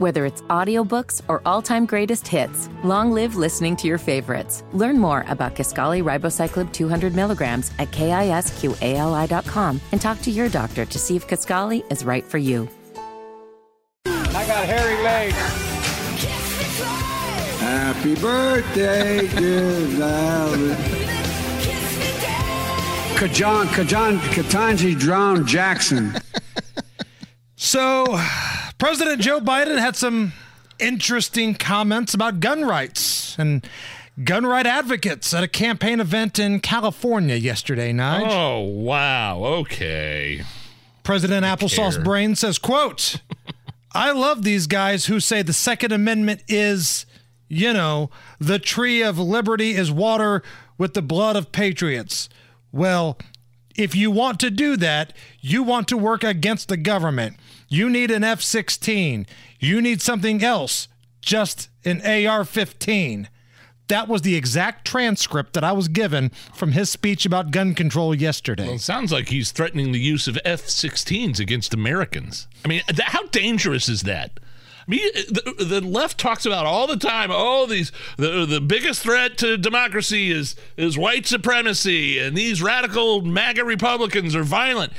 Whether it's audiobooks or all-time greatest hits, long live listening to your favorites. Learn more about Kisqali Ribociclib 200 milligrams at kisqali.com and talk to your doctor to see if Kisqali is right for you. I got hairy legs. Happy birthday, dear Alice. Kajan, Kajan, Ketanji drowned Jackson. So, President Joe Biden had some interesting comments about gun rights and gun right advocates at a campaign event in California yesterday night. Oh, wow. Okay. President Applesauce care. Brain says, quote, I love these guys who say the Second Amendment is, you know, the tree of liberty is water with the blood of patriots. Well, if you want to do that, you want to work against the government. You need an F 16. You need something else, just an AR 15. That was the exact transcript that I was given from his speech about gun control yesterday. Well, it sounds like he's threatening the use of F 16s against Americans. I mean, th- how dangerous is that? I mean, the, the left talks about all the time. Oh, these the the biggest threat to democracy is is white supremacy, and these radical MAGA Republicans are violent.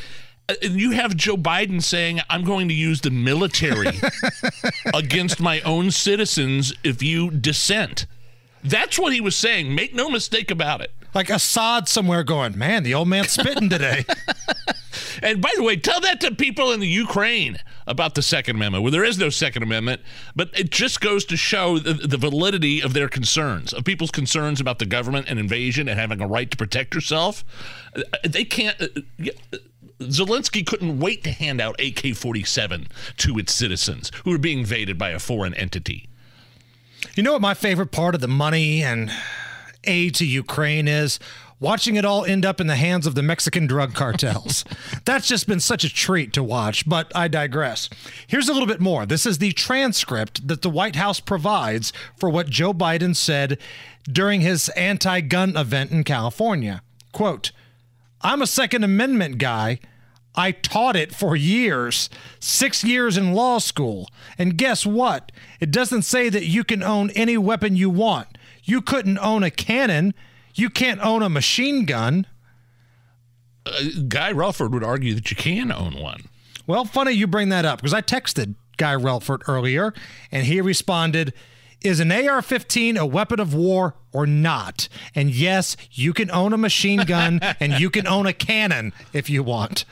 Uh, And you have Joe Biden saying, "I'm going to use the military against my own citizens if you dissent." That's what he was saying. Make no mistake about it. like Assad somewhere going, man, the old man's spitting today. And by the way, tell that to people in the Ukraine about the Second Amendment, where there is no Second Amendment, but it just goes to show the, the validity of their concerns, of people's concerns about the government and invasion and having a right to protect yourself. Uh, They can't. uh, Zelensky couldn't wait to hand out AK 47 to its citizens who were being invaded by a foreign entity. you know what my favorite part of the money and aid to Ukraine is? Watching it all end up in the hands of the Mexican drug cartels. That's just been such a treat to watch, but I digress. Here's a little bit more. This is the transcript that the White House provides for what Joe Biden said during his anti gun event in California. Quote, I'm a Second Amendment guy. I taught it for years, six years in law school. And guess what? It doesn't say that you can own any weapon you want. You couldn't own a cannon. You can't own a machine gun. Guy Relford would argue that you can own one. Well, funny you bring that up because I texted Guy Relford earlier and he responded, Is an AR 15 a weapon of war or not? And yes, you can own a machine gun and you can own a cannon if you want.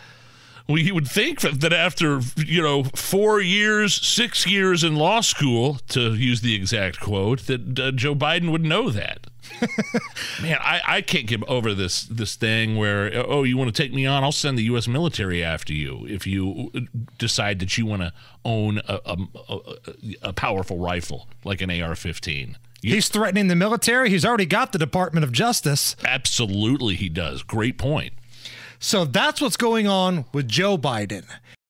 Well, you would think that that after, you know, four years, six years in law school, to use the exact quote, that uh, Joe Biden would know that. Man, I, I can't get over this this thing where, oh, you want to take me on? I'll send the U.S. military after you if you uh, decide that you want to own a, a, a, a powerful rifle like an AR 15. He's threatening the military. He's already got the Department of Justice. Absolutely, he does. Great point. So that's what's going on with Joe Biden.